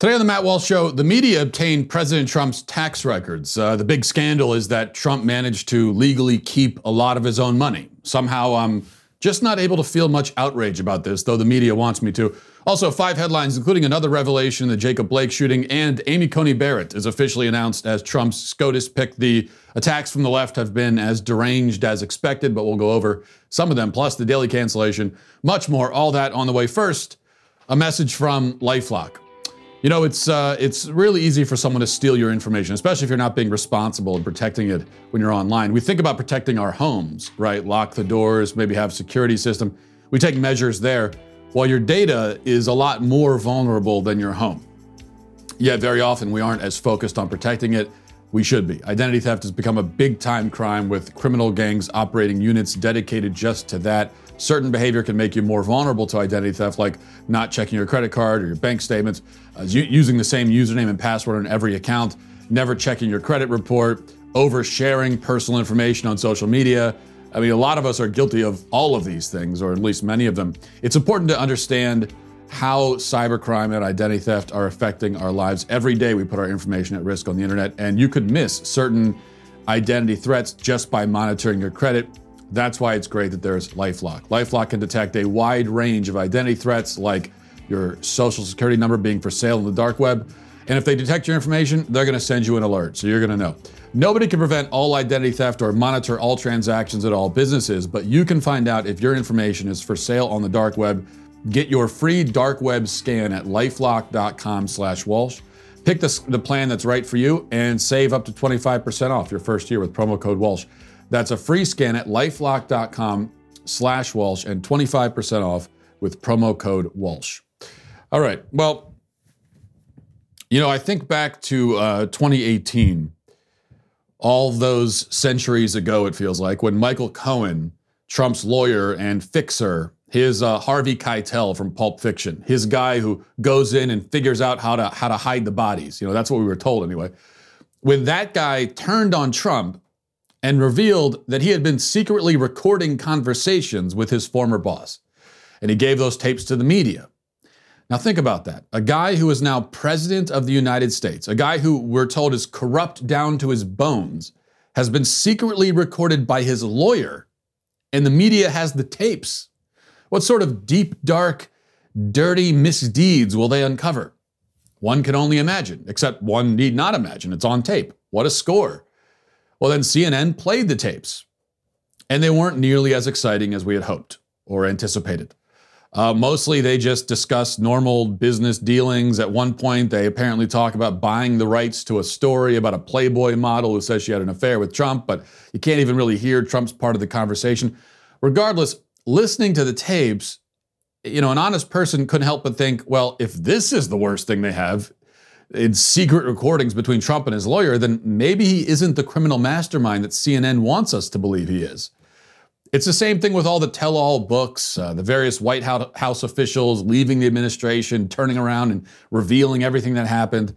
Today on the Matt Walsh Show, the media obtained President Trump's tax records. Uh, the big scandal is that Trump managed to legally keep a lot of his own money. Somehow, I'm just not able to feel much outrage about this, though the media wants me to. Also, five headlines, including another revelation the Jacob Blake shooting, and Amy Coney Barrett is officially announced as Trump's SCOTUS pick. The attacks from the left have been as deranged as expected, but we'll go over some of them, plus the daily cancellation, much more. All that on the way. First, a message from Lifelock. You know, it's uh, it's really easy for someone to steal your information, especially if you're not being responsible and protecting it when you're online. We think about protecting our homes, right? Lock the doors, maybe have a security system. We take measures there. While your data is a lot more vulnerable than your home. Yet very often we aren't as focused on protecting it. We should be. Identity theft has become a big time crime with criminal gangs operating units dedicated just to that. Certain behavior can make you more vulnerable to identity theft, like not checking your credit card or your bank statements, uh, using the same username and password on every account, never checking your credit report, oversharing personal information on social media. I mean, a lot of us are guilty of all of these things, or at least many of them. It's important to understand how cybercrime and identity theft are affecting our lives. Every day we put our information at risk on the internet, and you could miss certain identity threats just by monitoring your credit that's why it's great that there's Lifelock. Lifelock can detect a wide range of identity threats like your social security number being for sale in the dark web. And if they detect your information, they're going to send you an alert, so you're going to know. Nobody can prevent all identity theft or monitor all transactions at all businesses, but you can find out if your information is for sale on the dark web. Get your free dark web scan at lifelock.com/walsh. Pick the, the plan that's right for you and save up to 25% off your first year with promo code Walsh. That's a free scan at lifelock.com slash Walsh and 25% off with promo code Walsh. All right. Well, you know, I think back to uh, 2018, all those centuries ago, it feels like, when Michael Cohen, Trump's lawyer and fixer, his uh, Harvey Keitel from Pulp Fiction, his guy who goes in and figures out how to how to hide the bodies. You know, that's what we were told anyway. When that guy turned on Trump and revealed that he had been secretly recording conversations with his former boss. And he gave those tapes to the media. Now, think about that. A guy who is now president of the United States, a guy who we're told is corrupt down to his bones, has been secretly recorded by his lawyer, and the media has the tapes. What sort of deep, dark, dirty misdeeds will they uncover? One can only imagine, except one need not imagine. It's on tape. What a score. Well, then CNN played the tapes, and they weren't nearly as exciting as we had hoped or anticipated. Uh, mostly, they just discuss normal business dealings. At one point, they apparently talk about buying the rights to a story about a Playboy model who says she had an affair with Trump, but you can't even really hear Trump's part of the conversation. Regardless, listening to the tapes, you know, an honest person couldn't help but think, well, if this is the worst thing they have, in secret recordings between Trump and his lawyer, then maybe he isn't the criminal mastermind that CNN wants us to believe he is. It's the same thing with all the tell all books, uh, the various White House officials leaving the administration, turning around and revealing everything that happened.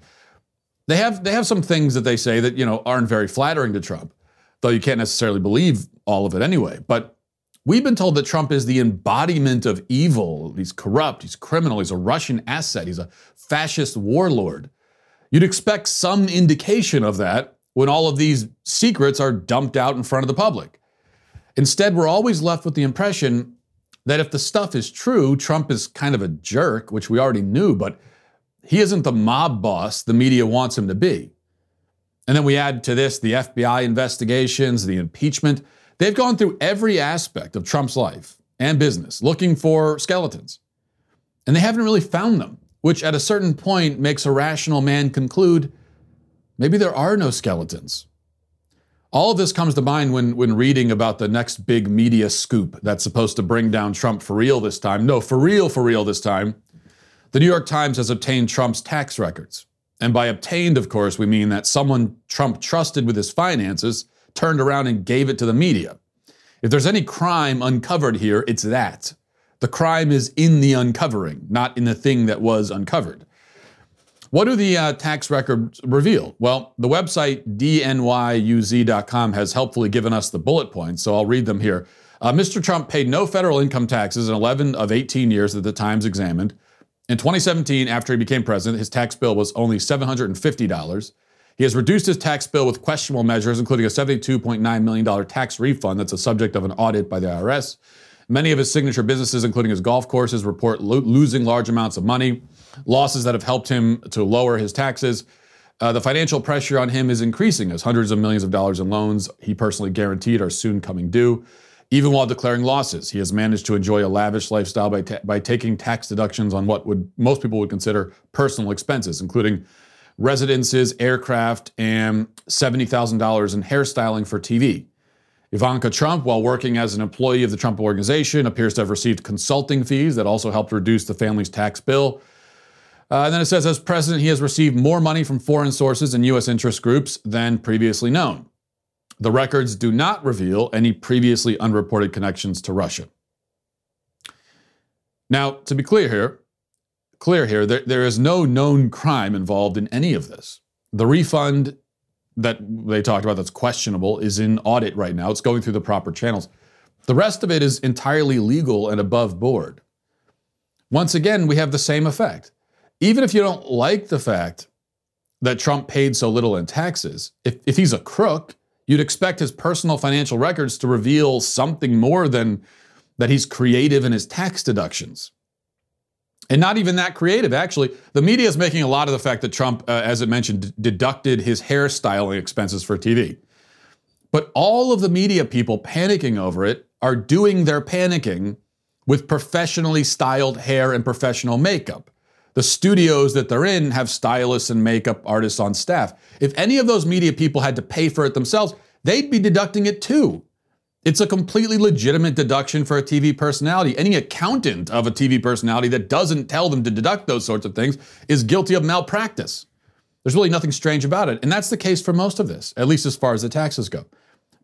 They have, they have some things that they say that you know, aren't very flattering to Trump, though you can't necessarily believe all of it anyway. But we've been told that Trump is the embodiment of evil. He's corrupt, he's criminal, he's a Russian asset, he's a fascist warlord. You'd expect some indication of that when all of these secrets are dumped out in front of the public. Instead, we're always left with the impression that if the stuff is true, Trump is kind of a jerk, which we already knew, but he isn't the mob boss the media wants him to be. And then we add to this the FBI investigations, the impeachment. They've gone through every aspect of Trump's life and business looking for skeletons. And they haven't really found them which at a certain point makes a rational man conclude maybe there are no skeletons. All of this comes to mind when, when reading about the next big media scoop that's supposed to bring down Trump for real this time. No, for real, for real this time. The New York Times has obtained Trump's tax records. And by obtained, of course, we mean that someone Trump trusted with his finances turned around and gave it to the media. If there's any crime uncovered here, it's that. The crime is in the uncovering, not in the thing that was uncovered. What do the uh, tax records reveal? Well, the website dnyuz.com has helpfully given us the bullet points, so I'll read them here. Uh, Mr. Trump paid no federal income taxes in 11 of 18 years that the Times examined, In 2017, after he became president, his tax bill was only $750. He has reduced his tax bill with questionable measures, including a $72.9 million tax refund that's a subject of an audit by the IRS. Many of his signature businesses, including his golf courses, report lo- losing large amounts of money, losses that have helped him to lower his taxes. Uh, the financial pressure on him is increasing as hundreds of millions of dollars in loans he personally guaranteed are soon coming due. Even while declaring losses, he has managed to enjoy a lavish lifestyle by, ta- by taking tax deductions on what would most people would consider personal expenses, including residences, aircraft, and $70,000 in hairstyling for TV. Ivanka Trump, while working as an employee of the Trump organization, appears to have received consulting fees that also helped reduce the family's tax bill. Uh, and then it says, as president, he has received more money from foreign sources and U.S. interest groups than previously known. The records do not reveal any previously unreported connections to Russia. Now, to be clear here, clear here, there, there is no known crime involved in any of this. The refund that they talked about that's questionable is in audit right now. It's going through the proper channels. The rest of it is entirely legal and above board. Once again, we have the same effect. Even if you don't like the fact that Trump paid so little in taxes, if, if he's a crook, you'd expect his personal financial records to reveal something more than that he's creative in his tax deductions. And not even that creative, actually. The media is making a lot of the fact that Trump, uh, as it mentioned, d- deducted his hairstyling expenses for TV. But all of the media people panicking over it are doing their panicking with professionally styled hair and professional makeup. The studios that they're in have stylists and makeup artists on staff. If any of those media people had to pay for it themselves, they'd be deducting it too. It's a completely legitimate deduction for a TV personality. Any accountant of a TV personality that doesn't tell them to deduct those sorts of things is guilty of malpractice. There's really nothing strange about it. And that's the case for most of this, at least as far as the taxes go.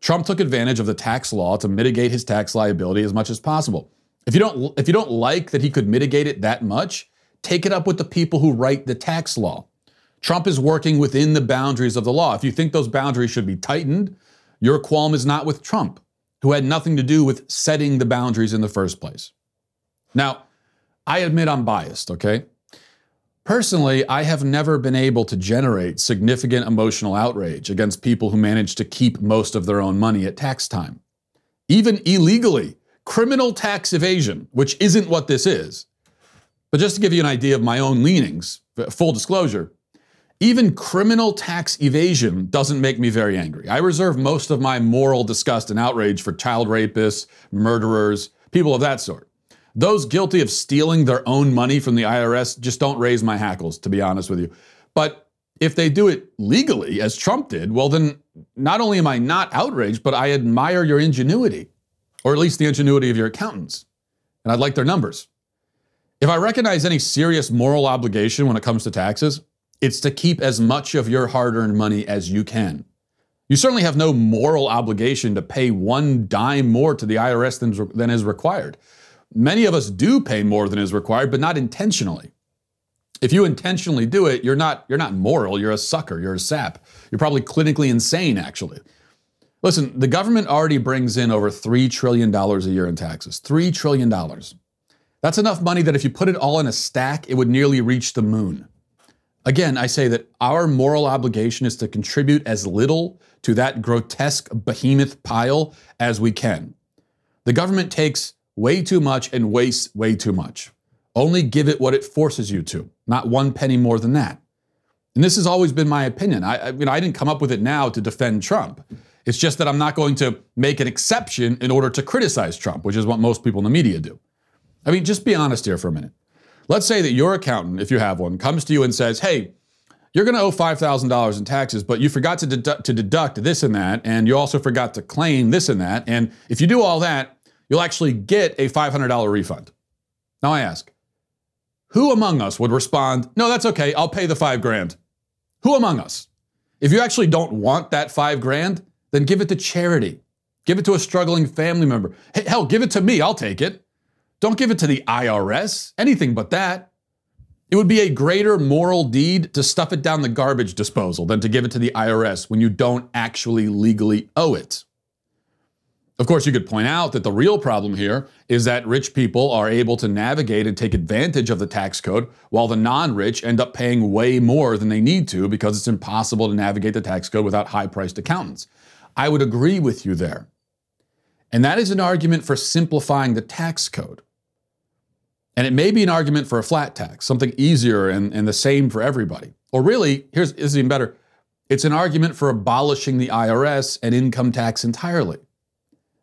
Trump took advantage of the tax law to mitigate his tax liability as much as possible. If you don't if you don't like that he could mitigate it that much, take it up with the people who write the tax law. Trump is working within the boundaries of the law. If you think those boundaries should be tightened, your qualm is not with Trump who had nothing to do with setting the boundaries in the first place. Now, I admit I'm biased, okay? Personally, I have never been able to generate significant emotional outrage against people who manage to keep most of their own money at tax time. Even illegally, criminal tax evasion, which isn't what this is. But just to give you an idea of my own leanings, full disclosure, even criminal tax evasion doesn't make me very angry. I reserve most of my moral disgust and outrage for child rapists, murderers, people of that sort. Those guilty of stealing their own money from the IRS just don't raise my hackles, to be honest with you. But if they do it legally, as Trump did, well, then not only am I not outraged, but I admire your ingenuity, or at least the ingenuity of your accountants. And I'd like their numbers. If I recognize any serious moral obligation when it comes to taxes, it's to keep as much of your hard earned money as you can. You certainly have no moral obligation to pay one dime more to the IRS than, than is required. Many of us do pay more than is required, but not intentionally. If you intentionally do it, you're not, you're not moral, you're a sucker, you're a sap. You're probably clinically insane, actually. Listen, the government already brings in over $3 trillion a year in taxes. $3 trillion. That's enough money that if you put it all in a stack, it would nearly reach the moon. Again, I say that our moral obligation is to contribute as little to that grotesque behemoth pile as we can. The government takes way too much and wastes way too much. Only give it what it forces you to, not one penny more than that. And this has always been my opinion. I, you know, I didn't come up with it now to defend Trump. It's just that I'm not going to make an exception in order to criticize Trump, which is what most people in the media do. I mean, just be honest here for a minute. Let's say that your accountant, if you have one, comes to you and says, hey, you're going to owe $5,000 in taxes, but you forgot to, dedu- to deduct this and that, and you also forgot to claim this and that. And if you do all that, you'll actually get a $500 refund. Now I ask, who among us would respond, no, that's okay, I'll pay the five grand? Who among us? If you actually don't want that five grand, then give it to charity. Give it to a struggling family member. Hell, give it to me, I'll take it. Don't give it to the IRS, anything but that. It would be a greater moral deed to stuff it down the garbage disposal than to give it to the IRS when you don't actually legally owe it. Of course, you could point out that the real problem here is that rich people are able to navigate and take advantage of the tax code, while the non rich end up paying way more than they need to because it's impossible to navigate the tax code without high priced accountants. I would agree with you there. And that is an argument for simplifying the tax code. And it may be an argument for a flat tax, something easier and, and the same for everybody. Or really, here's, here's even better it's an argument for abolishing the IRS and income tax entirely.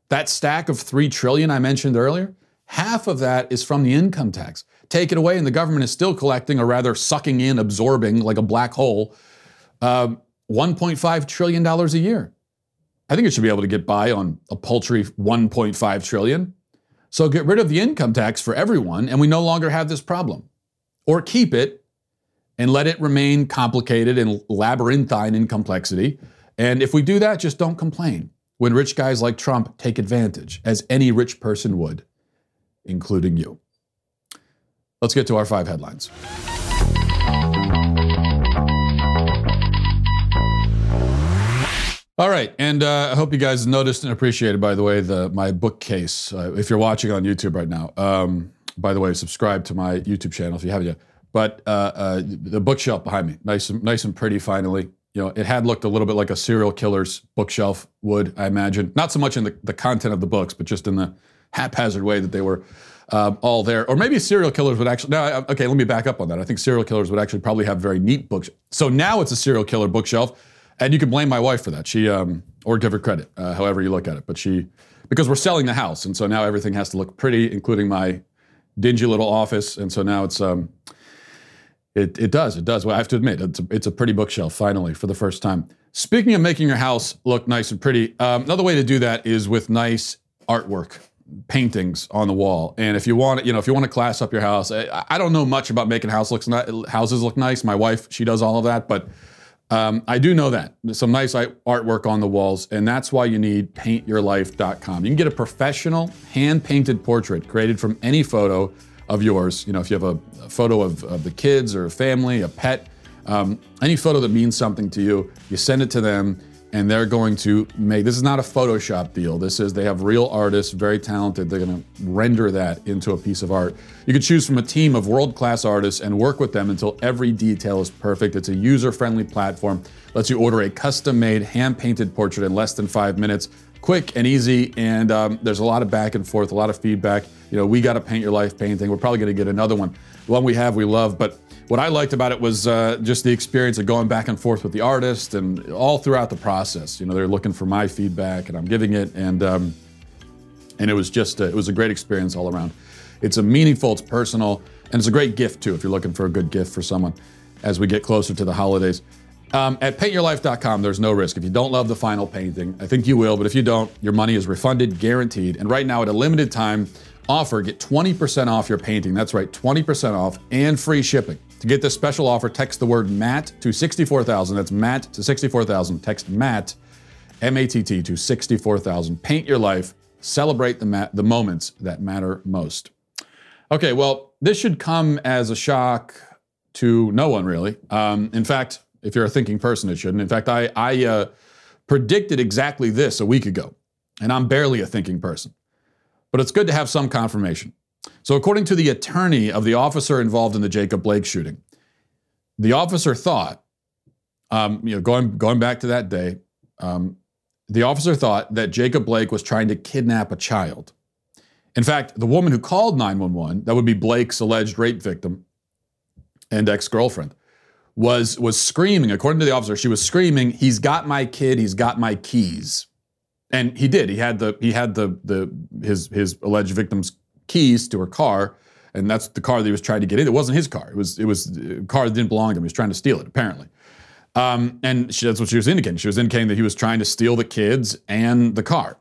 That stack of 3 trillion I mentioned earlier, half of that is from the income tax. Take it away and the government is still collecting or rather sucking in, absorbing like a black hole, uh, $1.5 trillion a year. I think it should be able to get by on a paltry 1.5 trillion. So get rid of the income tax for everyone and we no longer have this problem. Or keep it and let it remain complicated and labyrinthine in complexity. And if we do that, just don't complain when rich guys like Trump take advantage, as any rich person would, including you. Let's get to our five headlines. All right, and uh, I hope you guys noticed and appreciated, by the way, the my bookcase. Uh, if you're watching on YouTube right now, um, by the way, subscribe to my YouTube channel if you haven't yet. But uh, uh the bookshelf behind me, nice, and, nice and pretty. Finally, you know, it had looked a little bit like a serial killer's bookshelf would, I imagine. Not so much in the, the content of the books, but just in the haphazard way that they were um, all there. Or maybe serial killers would actually. No, okay, let me back up on that. I think serial killers would actually probably have very neat books. So now it's a serial killer bookshelf and you can blame my wife for that. She, um, or give her credit, uh, however you look at it. But she, because we're selling the house, and so now everything has to look pretty, including my dingy little office. And so now it's, um, it, it does, it does. Well, I have to admit, it's a, it's a pretty bookshelf finally for the first time. Speaking of making your house look nice and pretty, um, another way to do that is with nice artwork paintings on the wall. And if you want, you know, if you want to class up your house, I, I don't know much about making house looks houses look nice. My wife, she does all of that, but um, I do know that. Some nice artwork on the walls, and that's why you need paintyourlife.com. You can get a professional hand painted portrait created from any photo of yours. You know, if you have a, a photo of, of, the kids or a family, a pet, um, any photo that means something to you, you send it to them and they're going to make this is not a Photoshop deal. This is they have real artists, very talented. They're going to render that into a piece of art. You can choose from a team of world class artists and work with them until every detail is perfect. It's a user friendly platform, lets you order a custom made, hand painted portrait in less than five minutes. Quick and easy, and um, there's a lot of back and forth, a lot of feedback. You know, we got to paint your life painting. We're probably going to get another one. The one we have, we love, but what I liked about it was uh, just the experience of going back and forth with the artist and all throughout the process. You know, they're looking for my feedback and I'm giving it, and um, and it was just a, it was a great experience all around. It's a meaningful, it's personal, and it's a great gift too if you're looking for a good gift for someone as we get closer to the holidays. Um, at paintyourlife.com, there's no risk. If you don't love the final painting, I think you will, but if you don't, your money is refunded, guaranteed. And right now, at a limited time offer, get 20% off your painting. That's right, 20% off and free shipping. To get this special offer, text the word MATT to 64,000. That's MATT to 64,000. Text MATT, M A T T, to 64,000. Paint your life. Celebrate the, mat- the moments that matter most. Okay, well, this should come as a shock to no one, really. Um, in fact, if you're a thinking person, it shouldn't. In fact, I, I uh, predicted exactly this a week ago, and I'm barely a thinking person. But it's good to have some confirmation. So, according to the attorney of the officer involved in the Jacob Blake shooting, the officer thought, um, you know, going going back to that day, um, the officer thought that Jacob Blake was trying to kidnap a child. In fact, the woman who called 911, that would be Blake's alleged rape victim and ex-girlfriend, was was screaming. According to the officer, she was screaming, "He's got my kid. He's got my keys." And he did. He had the he had the the his his alleged victim's keys to her car, and that's the car that he was trying to get in. It wasn't his car. It was it was a car that didn't belong to him. He was trying to steal it, apparently. Um, and she, that's what she was indicating. She was indicating that he was trying to steal the kids and the car.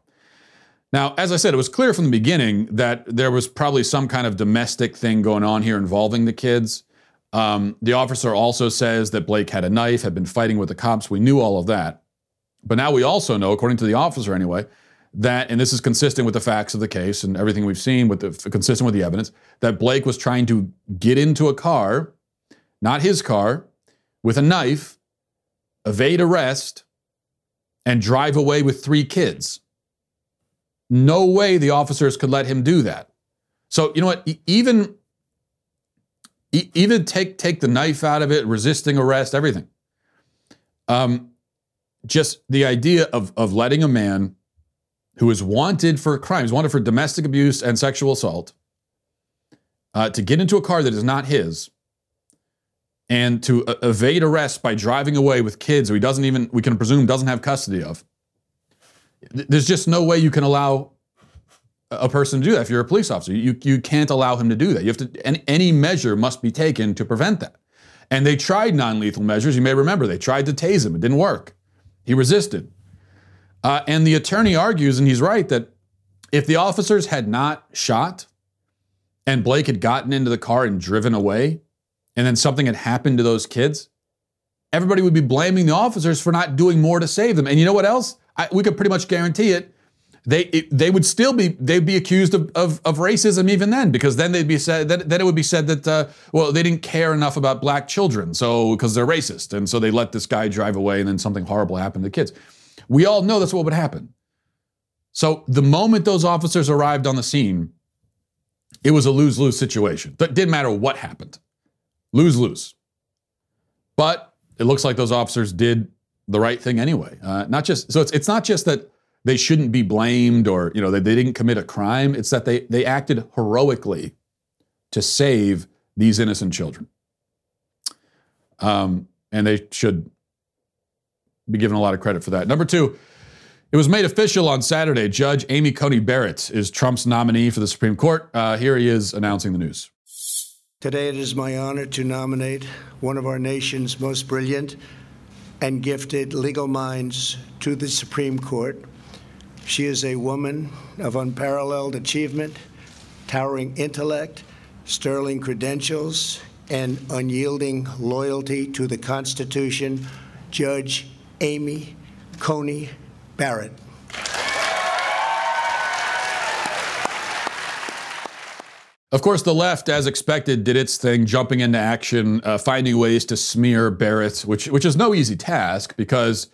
Now, as I said, it was clear from the beginning that there was probably some kind of domestic thing going on here involving the kids. Um, the officer also says that Blake had a knife, had been fighting with the cops. We knew all of that. But now we also know, according to the officer anyway, that, and this is consistent with the facts of the case and everything we've seen, with the consistent with the evidence, that Blake was trying to get into a car, not his car, with a knife, evade arrest, and drive away with three kids. no way the officers could let him do that. So you know what? Even even take take the knife out of it, resisting arrest, everything. Um, just the idea of of letting a man who is wanted for crimes, wanted for domestic abuse and sexual assault, uh, to get into a car that is not his and to uh, evade arrest by driving away with kids who he doesn't even, we can presume, doesn't have custody of. There's just no way you can allow a person to do that if you're a police officer. You, you can't allow him to do that. You have to, any, any measure must be taken to prevent that. And they tried non lethal measures. You may remember they tried to tase him, it didn't work. He resisted. Uh, and the attorney argues, and he's right, that if the officers had not shot and Blake had gotten into the car and driven away, and then something had happened to those kids, everybody would be blaming the officers for not doing more to save them. And you know what else? I, we could pretty much guarantee it. They it, they would still be they'd be accused of, of, of, racism even then because then they'd be said that then it would be said that uh, well they didn't care enough about black children so because they're racist and so they let this guy drive away and then something horrible happened to kids. We all know that's what would happen. So the moment those officers arrived on the scene, it was a lose lose situation. It didn't matter what happened. Lose lose. But it looks like those officers did the right thing anyway. Uh, not just so it's it's not just that they shouldn't be blamed or you know they, they didn't commit a crime. It's that they they acted heroically to save these innocent children. Um, and they should be given a lot of credit for that. Number two, it was made official on Saturday. Judge Amy Coney Barrett is Trump's nominee for the Supreme Court. Uh, here he is announcing the news. Today, it is my honor to nominate one of our nation's most brilliant and gifted legal minds to the Supreme Court. She is a woman of unparalleled achievement, towering intellect, sterling credentials, and unyielding loyalty to the Constitution, Judge Amy Coney Barrett. Of course, the left, as expected, did its thing, jumping into action, uh, finding ways to smear Barrett, which which is no easy task because,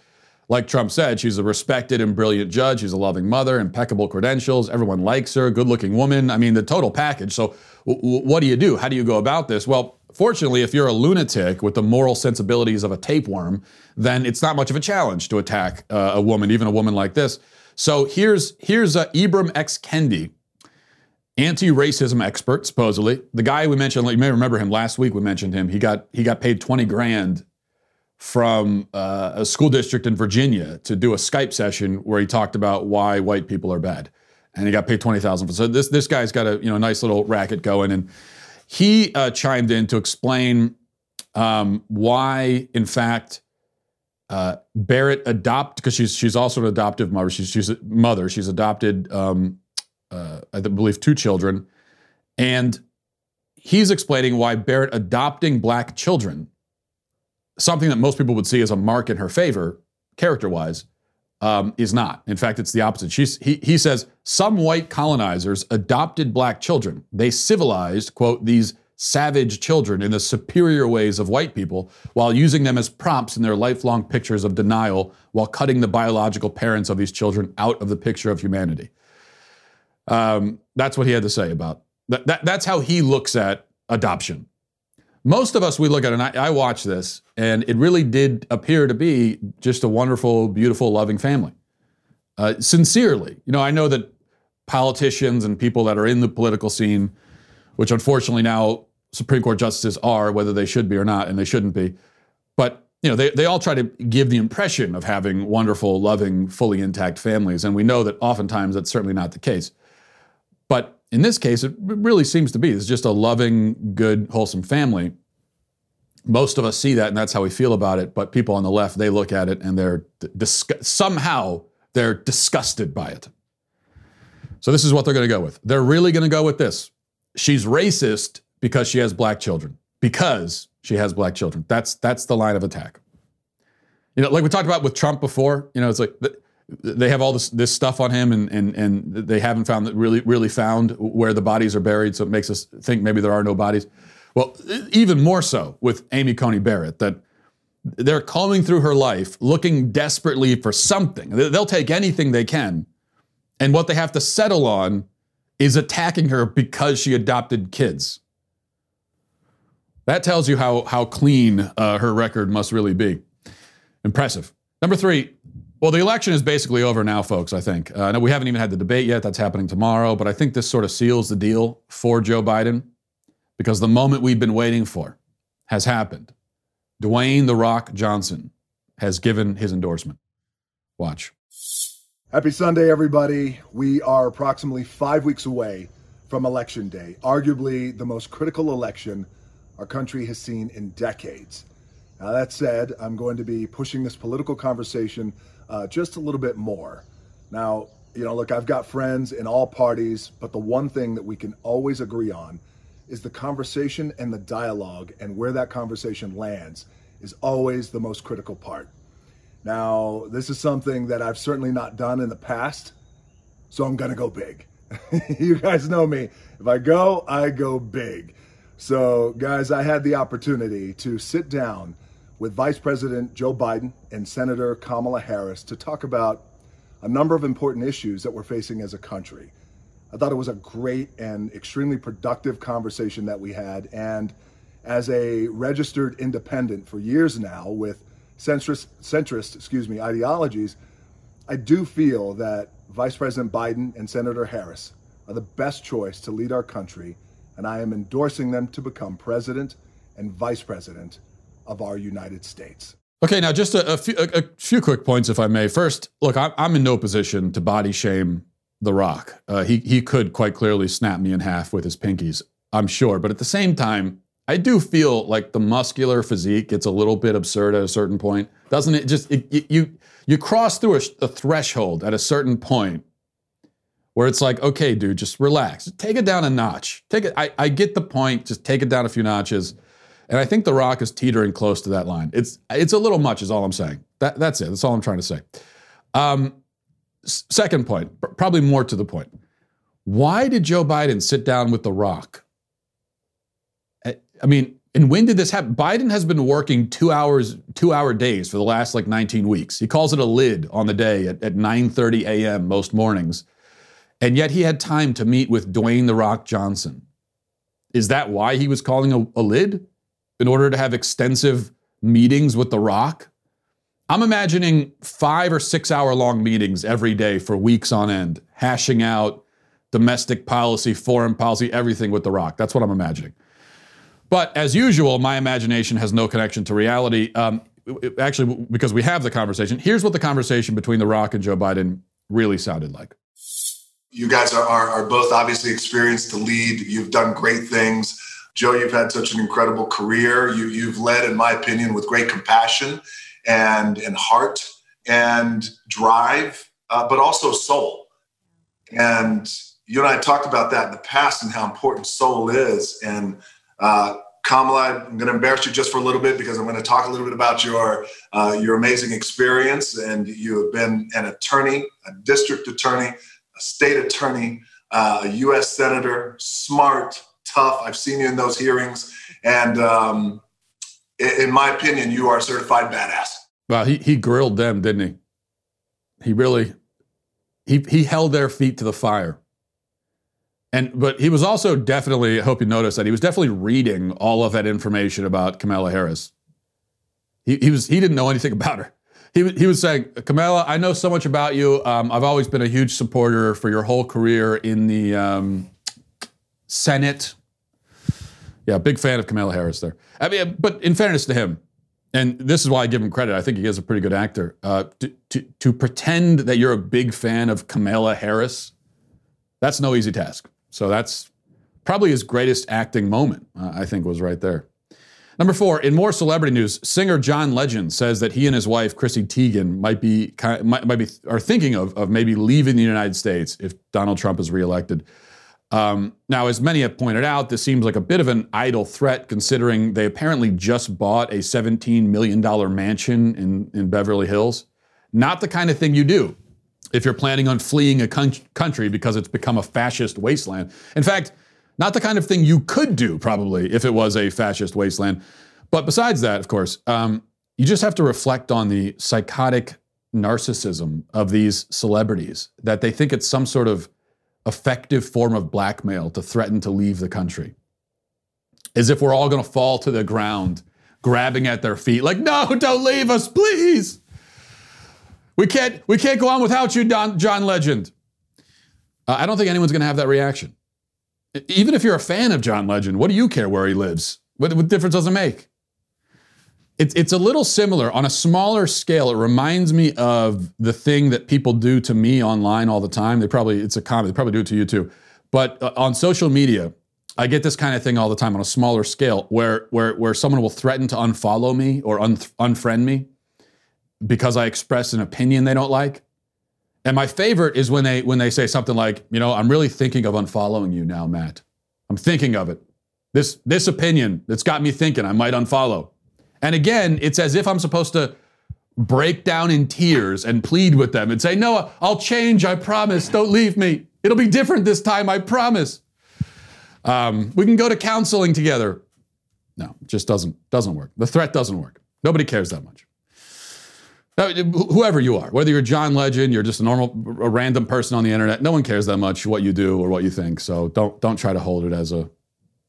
like Trump said, she's a respected and brilliant judge. She's a loving mother, impeccable credentials. Everyone likes her, good-looking woman. I mean, the total package. So, w- w- what do you do? How do you go about this? Well, fortunately, if you're a lunatic with the moral sensibilities of a tapeworm, then it's not much of a challenge to attack uh, a woman, even a woman like this. So here's here's uh, Ibram X Kendi anti-racism expert, supposedly. The guy we mentioned, you may remember him last week. We mentioned him. He got he got paid twenty grand from uh, a school district in Virginia to do a Skype session where he talked about why white people are bad, and he got paid twenty thousand. So this this guy's got a you know nice little racket going, and he uh, chimed in to explain um, why, in fact. Uh, Barrett adopt because she's she's also an adoptive mother. She's she's a mother. She's adopted um, uh, I believe, two children. And he's explaining why Barrett adopting black children, something that most people would see as a mark in her favor, character wise, um, is not. In fact, it's the opposite. She's, he, he says some white colonizers adopted black children. They civilized, quote, these savage children in the superior ways of white people while using them as props in their lifelong pictures of denial while cutting the biological parents of these children out of the picture of humanity. Um, that's what he had to say about that, that. That's how he looks at adoption. Most of us, we look at and I, I watch this, and it really did appear to be just a wonderful, beautiful, loving family. Uh, sincerely, you know, I know that politicians and people that are in the political scene, which unfortunately now Supreme Court justices are, whether they should be or not, and they shouldn't be, but you know, they, they all try to give the impression of having wonderful, loving, fully intact families, and we know that oftentimes that's certainly not the case. But in this case, it really seems to be. It's just a loving, good, wholesome family. Most of us see that, and that's how we feel about it. But people on the left, they look at it and they're dis- somehow they're disgusted by it. So this is what they're going to go with. They're really going to go with this. She's racist because she has black children. Because she has black children. That's that's the line of attack. You know, like we talked about with Trump before. You know, it's like they have all this, this stuff on him and, and, and they haven't found that really really found where the bodies are buried so it makes us think maybe there are no bodies well even more so with amy coney barrett that they're combing through her life looking desperately for something they'll take anything they can And what they have to settle on is attacking her because she adopted kids. That tells you how, how clean uh, her record must really be. Impressive. Number three, well, the election is basically over now, folks, I think. Uh, no, we haven't even had the debate yet. That's happening tomorrow. But I think this sort of seals the deal for Joe Biden because the moment we've been waiting for has happened. Dwayne The Rock Johnson has given his endorsement. Watch. Happy Sunday, everybody. We are approximately five weeks away from Election Day, arguably the most critical election our country has seen in decades. Now, that said, I'm going to be pushing this political conversation uh, just a little bit more. Now, you know, look, I've got friends in all parties, but the one thing that we can always agree on is the conversation and the dialogue, and where that conversation lands is always the most critical part. Now, this is something that I've certainly not done in the past, so I'm going to go big. you guys know me. If I go, I go big. So, guys, I had the opportunity to sit down with Vice President Joe Biden and Senator Kamala Harris to talk about a number of important issues that we're facing as a country. I thought it was a great and extremely productive conversation that we had. And as a registered independent for years now with centrist, centrist excuse me, ideologies, I do feel that Vice President Biden and Senator Harris are the best choice to lead our country and I am endorsing them to become president and vice president of our United States. Okay, now just a, a, few, a, a few, quick points, if I may. First, look, I'm, I'm in no position to body shame The Rock. Uh, he, he could quite clearly snap me in half with his pinkies, I'm sure. But at the same time, I do feel like the muscular physique gets a little bit absurd at a certain point, doesn't it? Just it, you you cross through a, a threshold at a certain point where it's like, okay, dude, just relax. Take it down a notch. Take it. I, I get the point. Just take it down a few notches. And I think The Rock is teetering close to that line. It's it's a little much, is all I'm saying. That, that's it. That's all I'm trying to say. Um, second point, probably more to the point. Why did Joe Biden sit down with The Rock? I mean, and when did this happen? Biden has been working two hours, two hour days for the last like 19 weeks. He calls it a lid on the day at, at 9:30 a.m. most mornings. And yet he had time to meet with Dwayne The Rock Johnson. Is that why he was calling a, a lid? In order to have extensive meetings with The Rock? I'm imagining five or six hour long meetings every day for weeks on end, hashing out domestic policy, foreign policy, everything with The Rock. That's what I'm imagining. But as usual, my imagination has no connection to reality. Um, actually, because we have the conversation, here's what the conversation between The Rock and Joe Biden really sounded like you guys are, are, are both obviously experienced to lead. You've done great things. Joe, you've had such an incredible career. You, you've led, in my opinion, with great compassion and, and heart and drive, uh, but also soul. And you and I talked about that in the past and how important soul is. And uh, Kamala, I'm going to embarrass you just for a little bit because I'm going to talk a little bit about your uh, your amazing experience. And you have been an attorney, a district attorney, a state attorney, uh, a U.S. senator, smart, tough. I've seen you in those hearings, and um, in my opinion, you are a certified badass. Well, he he grilled them, didn't he? He really he he held their feet to the fire. And but he was also definitely, I hope you noticed that he was definitely reading all of that information about Kamala Harris. He, he was he didn't know anything about her he, he was saying, Kamala, I know so much about you. Um, I've always been a huge supporter for your whole career in the um, Senate. Yeah, big fan of Kamala Harris there. I mean, but in fairness to him, and this is why I give him credit. I think he is a pretty good actor. Uh, to, to, to pretend that you're a big fan of Kamala Harris, that's no easy task. So that's probably his greatest acting moment. Uh, I think was right there. Number four, in more celebrity news, singer John Legend says that he and his wife Chrissy Teigen might be might, might be are thinking of of maybe leaving the United States if Donald Trump is reelected. Um, now, as many have pointed out, this seems like a bit of an idle threat considering they apparently just bought a $17 million mansion in, in Beverly Hills. Not the kind of thing you do if you're planning on fleeing a country because it's become a fascist wasteland. In fact, not the kind of thing you could do, probably, if it was a fascist wasteland. But besides that, of course, um, you just have to reflect on the psychotic narcissism of these celebrities that they think it's some sort of effective form of blackmail to threaten to leave the country. As if we're all going to fall to the ground, grabbing at their feet, like, no, don't leave us, please. We can't, we can't go on without you, Don, John Legend. Uh, I don't think anyone's going to have that reaction. Even if you're a fan of John Legend, what do you care where he lives? What, what difference does it make? It's, it's a little similar on a smaller scale. It reminds me of the thing that people do to me online all the time. They probably, it's a common, they probably do it to you too. But uh, on social media, I get this kind of thing all the time on a smaller scale where, where, where someone will threaten to unfollow me or un- unfriend me because I express an opinion they don't like. And my favorite is when they when they say something like, you know, I'm really thinking of unfollowing you now, Matt. I'm thinking of it. This this opinion that's got me thinking I might unfollow. And again, it's as if I'm supposed to break down in tears and plead with them and say, No, I'll change, I promise. Don't leave me. It'll be different this time, I promise. Um, we can go to counseling together. No, it just doesn't doesn't work. The threat doesn't work. Nobody cares that much. Now, whoever you are, whether you're John Legend, you're just a normal, a random person on the internet, no one cares that much what you do or what you think. So don't don't try to hold it as a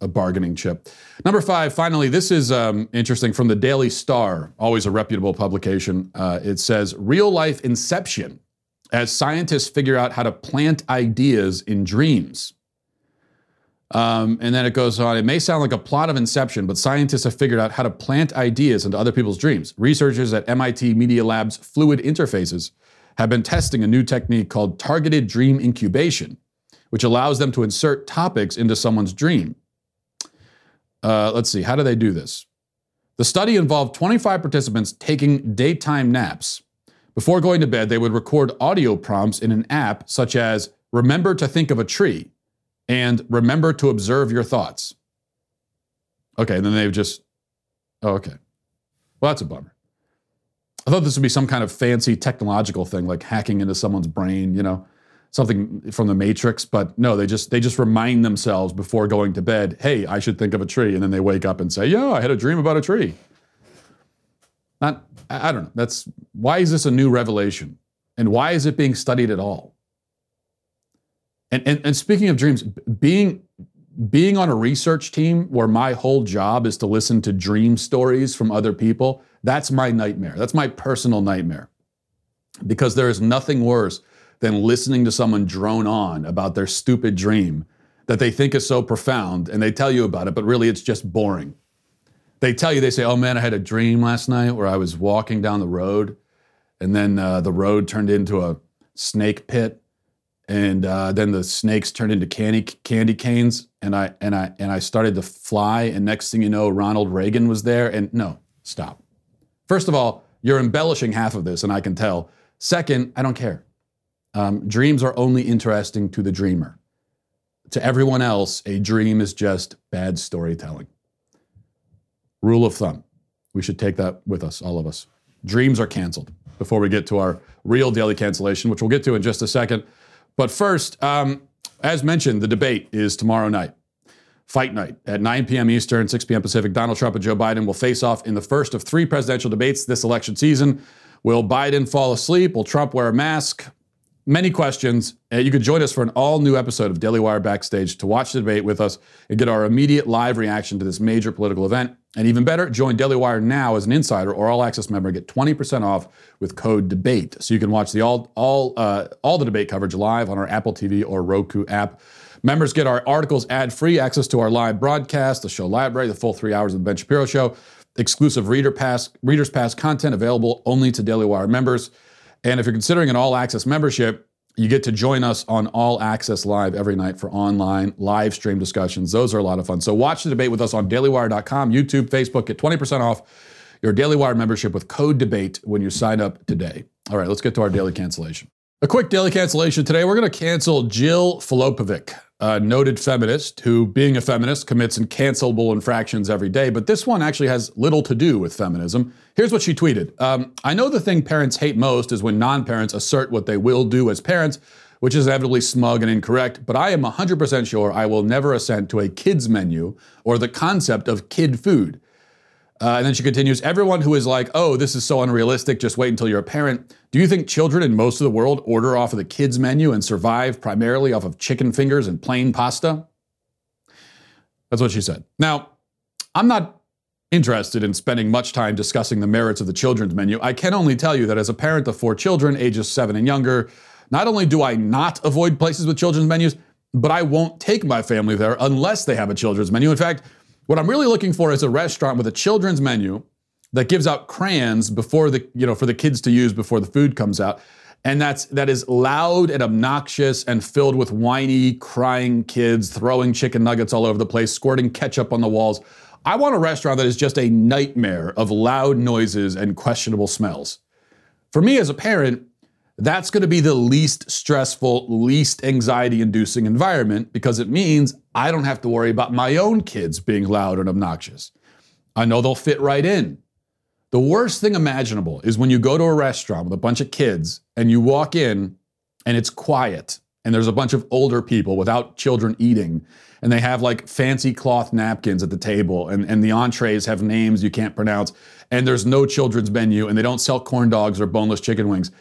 a bargaining chip. Number five, finally, this is um, interesting from the Daily Star, always a reputable publication. Uh, it says real life inception as scientists figure out how to plant ideas in dreams. Um, and then it goes on. It may sound like a plot of Inception, but scientists have figured out how to plant ideas into other people's dreams. Researchers at MIT Media Lab's Fluid Interfaces have been testing a new technique called targeted dream incubation, which allows them to insert topics into someone's dream. Uh, let's see, how do they do this? The study involved 25 participants taking daytime naps. Before going to bed, they would record audio prompts in an app such as Remember to think of a tree and Remember to observe your thoughts. Okay, and then they've just, oh, okay. Well, that's a bummer. I thought this would be some kind of fancy technological thing like hacking into someone's brain, you know something from the Matrix, but no, they just they just remind themselves before going to bed, "Hey, I should think of a tree," and then they wake up and say, "Yeah, I had a dream about a tree." Not, I don't know. That's why is this a new revelation, and why is it being studied at all? And and, and speaking of dreams, being being on a research team where my whole job is to listen to dream stories from other people, that's my nightmare. That's my personal nightmare. Because there is nothing worse than listening to someone drone on about their stupid dream that they think is so profound and they tell you about it, but really it's just boring. They tell you, they say, Oh man, I had a dream last night where I was walking down the road and then uh, the road turned into a snake pit. And uh, then the snakes turned into candy candy canes, and I and I and I started to fly. And next thing you know, Ronald Reagan was there. And no, stop. First of all, you're embellishing half of this, and I can tell. Second, I don't care. Um, dreams are only interesting to the dreamer. To everyone else, a dream is just bad storytelling. Rule of thumb. We should take that with us, all of us. Dreams are canceled before we get to our real daily cancellation, which we'll get to in just a second. But first, um, as mentioned, the debate is tomorrow night. Fight night at 9 p.m. Eastern, 6 p.m. Pacific. Donald Trump and Joe Biden will face off in the first of three presidential debates this election season. Will Biden fall asleep? Will Trump wear a mask? Many questions. Uh, you could join us for an all new episode of Daily Wire Backstage to watch the debate with us and get our immediate live reaction to this major political event. And even better, join Daily Wire now as an insider or all access member. Get 20% off with code DEBATE. So you can watch the all, all, uh, all the debate coverage live on our Apple TV or Roku app. Members get our articles ad free, access to our live broadcast, the show library, the full three hours of the Ben Shapiro Show, exclusive reader pass, Reader's Pass content available only to Daily Wire members. And if you're considering an all access membership, you get to join us on All Access Live every night for online live stream discussions. Those are a lot of fun. So watch the debate with us on dailywire.com, YouTube, Facebook. Get 20% off your Daily Wire membership with code DEBATE when you sign up today. All right, let's get to our daily cancellation. A quick daily cancellation today. We're going to cancel Jill Filipovic a noted feminist who, being a feminist, commits cancelable infractions every day. But this one actually has little to do with feminism. Here's what she tweeted um, I know the thing parents hate most is when non parents assert what they will do as parents, which is inevitably smug and incorrect, but I am 100% sure I will never assent to a kids menu or the concept of kid food. Uh, and then she continues Everyone who is like, oh, this is so unrealistic, just wait until you're a parent. Do you think children in most of the world order off of the kids' menu and survive primarily off of chicken fingers and plain pasta? That's what she said. Now, I'm not interested in spending much time discussing the merits of the children's menu. I can only tell you that as a parent of four children, ages seven and younger, not only do I not avoid places with children's menus, but I won't take my family there unless they have a children's menu. In fact, what I'm really looking for is a restaurant with a children's menu that gives out crayons before the, you know, for the kids to use before the food comes out. And that's that is loud and obnoxious and filled with whiny, crying kids throwing chicken nuggets all over the place, squirting ketchup on the walls. I want a restaurant that is just a nightmare of loud noises and questionable smells. For me as a parent, that's going to be the least stressful, least anxiety inducing environment because it means I don't have to worry about my own kids being loud and obnoxious. I know they'll fit right in. The worst thing imaginable is when you go to a restaurant with a bunch of kids and you walk in and it's quiet and there's a bunch of older people without children eating and they have like fancy cloth napkins at the table and, and the entrees have names you can't pronounce and there's no children's menu and they don't sell corn dogs or boneless chicken wings.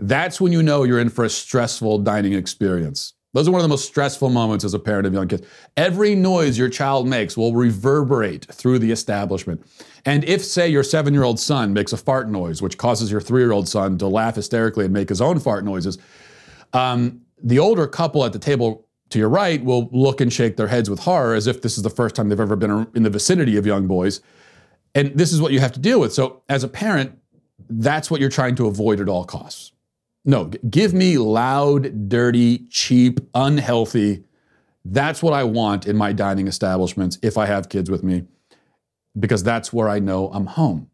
That's when you know you're in for a stressful dining experience. Those are one of the most stressful moments as a parent of young kids. Every noise your child makes will reverberate through the establishment. And if, say, your seven year old son makes a fart noise, which causes your three year old son to laugh hysterically and make his own fart noises, um, the older couple at the table to your right will look and shake their heads with horror as if this is the first time they've ever been in the vicinity of young boys. And this is what you have to deal with. So, as a parent, that's what you're trying to avoid at all costs. No, give me loud, dirty, cheap, unhealthy. That's what I want in my dining establishments if I have kids with me, because that's where I know I'm home.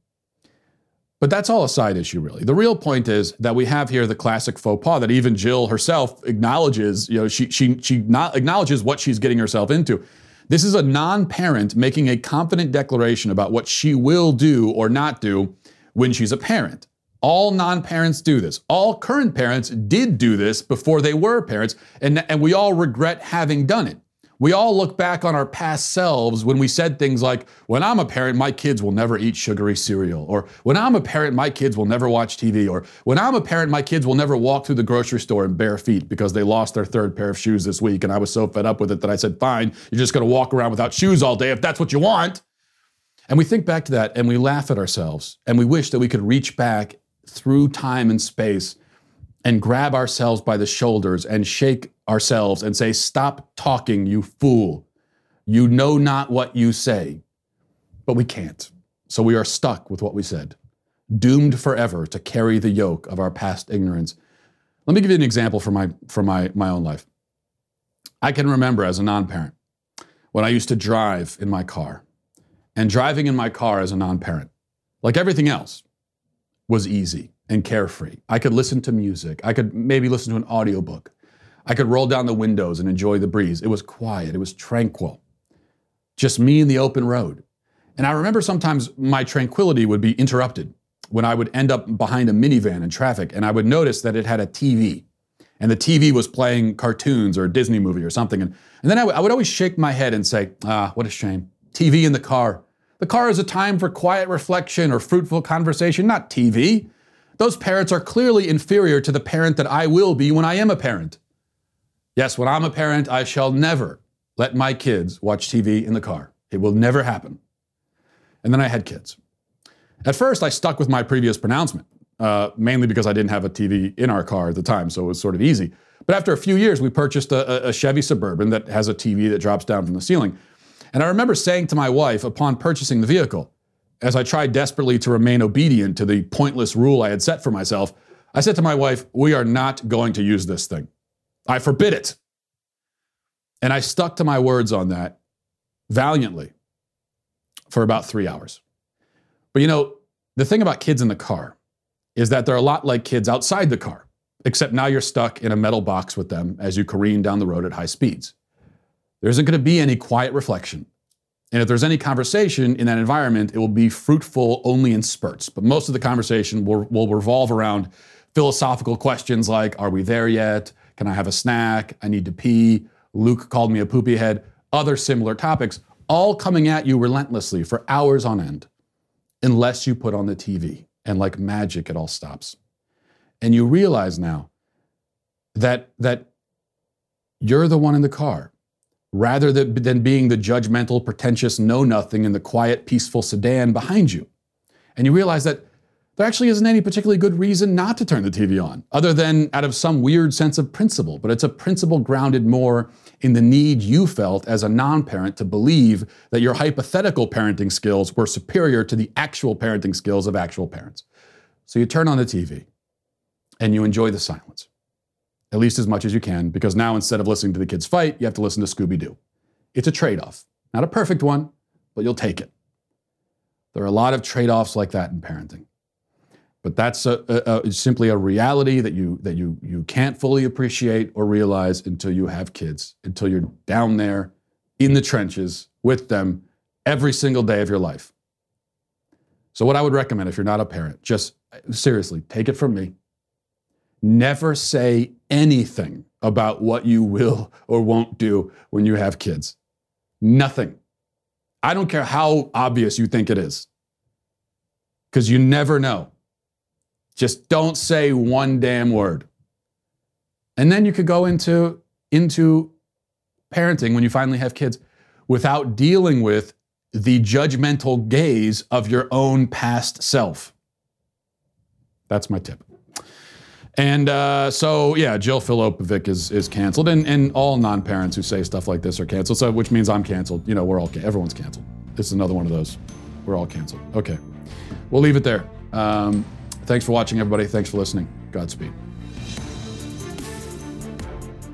But that's all a side issue, really. The real point is that we have here the classic faux pas that even Jill herself acknowledges. You know, she she she not acknowledges what she's getting herself into. This is a non-parent making a confident declaration about what she will do or not do when she's a parent. All non parents do this. All current parents did do this before they were parents, and, and we all regret having done it. We all look back on our past selves when we said things like, When I'm a parent, my kids will never eat sugary cereal. Or, When I'm a parent, my kids will never watch TV. Or, When I'm a parent, my kids will never walk through the grocery store in bare feet because they lost their third pair of shoes this week. And I was so fed up with it that I said, Fine, you're just gonna walk around without shoes all day if that's what you want. And we think back to that and we laugh at ourselves and we wish that we could reach back through time and space and grab ourselves by the shoulders and shake ourselves and say, Stop talking, you fool. You know not what you say. But we can't. So we are stuck with what we said, doomed forever to carry the yoke of our past ignorance. Let me give you an example from my, from my, my own life. I can remember as a non parent when I used to drive in my car. And driving in my car as a non parent, like everything else, was easy and carefree. I could listen to music. I could maybe listen to an audiobook. I could roll down the windows and enjoy the breeze. It was quiet, it was tranquil. Just me and the open road. And I remember sometimes my tranquility would be interrupted when I would end up behind a minivan in traffic and I would notice that it had a TV and the TV was playing cartoons or a Disney movie or something. And, and then I, w- I would always shake my head and say, ah, what a shame. TV in the car. The car is a time for quiet reflection or fruitful conversation, not TV. Those parents are clearly inferior to the parent that I will be when I am a parent. Yes, when I'm a parent, I shall never let my kids watch TV in the car. It will never happen. And then I had kids. At first, I stuck with my previous pronouncement, uh, mainly because I didn't have a TV in our car at the time, so it was sort of easy. But after a few years, we purchased a, a Chevy Suburban that has a TV that drops down from the ceiling. And I remember saying to my wife upon purchasing the vehicle, as I tried desperately to remain obedient to the pointless rule I had set for myself, I said to my wife, We are not going to use this thing. I forbid it. And I stuck to my words on that valiantly for about three hours. But you know, the thing about kids in the car is that they're a lot like kids outside the car, except now you're stuck in a metal box with them as you careen down the road at high speeds. There isn't going to be any quiet reflection. And if there's any conversation in that environment, it will be fruitful only in spurts. But most of the conversation will, will revolve around philosophical questions like Are we there yet? Can I have a snack? I need to pee. Luke called me a poopy head. Other similar topics, all coming at you relentlessly for hours on end. unless you put on the TV. And like magic, it all stops. And you realize now that, that you're the one in the car rather than being the judgmental, pretentious know nothing in the quiet, peaceful sedan behind you. And you realize that there actually isn't any particularly good reason not to turn the TV on, other than out of some weird sense of principle. But it's a principle grounded more in the need you felt as a non parent to believe that your hypothetical parenting skills were superior to the actual parenting skills of actual parents. So you turn on the TV and you enjoy the silence, at least as much as you can, because now instead of listening to the kids fight, you have to listen to Scooby Doo. It's a trade off. Not a perfect one, but you'll take it. There are a lot of trade offs like that in parenting. But that's a, a, a, simply a reality that you that you you can't fully appreciate or realize until you have kids, until you're down there in the trenches with them every single day of your life. So what I would recommend if you're not a parent, just seriously, take it from me. Never say anything about what you will or won't do when you have kids. Nothing. I don't care how obvious you think it is. Cuz you never know. Just don't say one damn word. And then you could go into, into parenting when you finally have kids without dealing with the judgmental gaze of your own past self. That's my tip. And uh, so, yeah, Jill Filipovic is is canceled, and, and all non-parents who say stuff like this are canceled. So, which means I'm canceled. You know, we're all everyone's canceled. This is another one of those. We're all canceled. Okay, we'll leave it there. Um, Thanks for watching, everybody. Thanks for listening. Godspeed.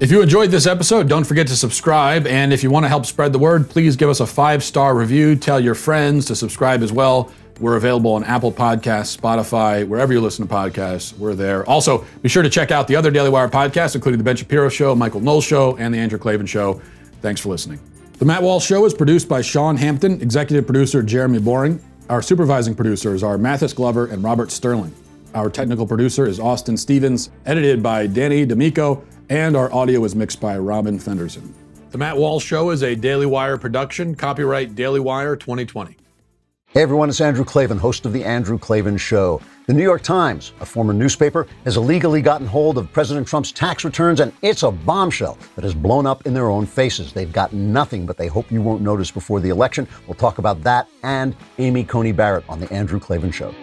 If you enjoyed this episode, don't forget to subscribe. And if you want to help spread the word, please give us a five star review. Tell your friends to subscribe as well. We're available on Apple Podcasts, Spotify, wherever you listen to podcasts. We're there. Also, be sure to check out the other Daily Wire podcasts, including The Ben Shapiro Show, Michael Knowles Show, and The Andrew Klavan Show. Thanks for listening. The Matt Walsh Show is produced by Sean Hampton, executive producer Jeremy Boring. Our supervising producers are Mathis Glover and Robert Sterling. Our technical producer is Austin Stevens, edited by Danny D'Amico, and our audio is mixed by Robin Fenderson. The Matt Walsh Show is a Daily Wire production, copyright Daily Wire 2020. Hey everyone, it's Andrew Klavan, host of The Andrew Klavan Show. The New York Times, a former newspaper, has illegally gotten hold of President Trump's tax returns, and it's a bombshell that has blown up in their own faces. They've got nothing, but they hope you won't notice before the election. We'll talk about that and Amy Coney Barrett on The Andrew Klavan Show.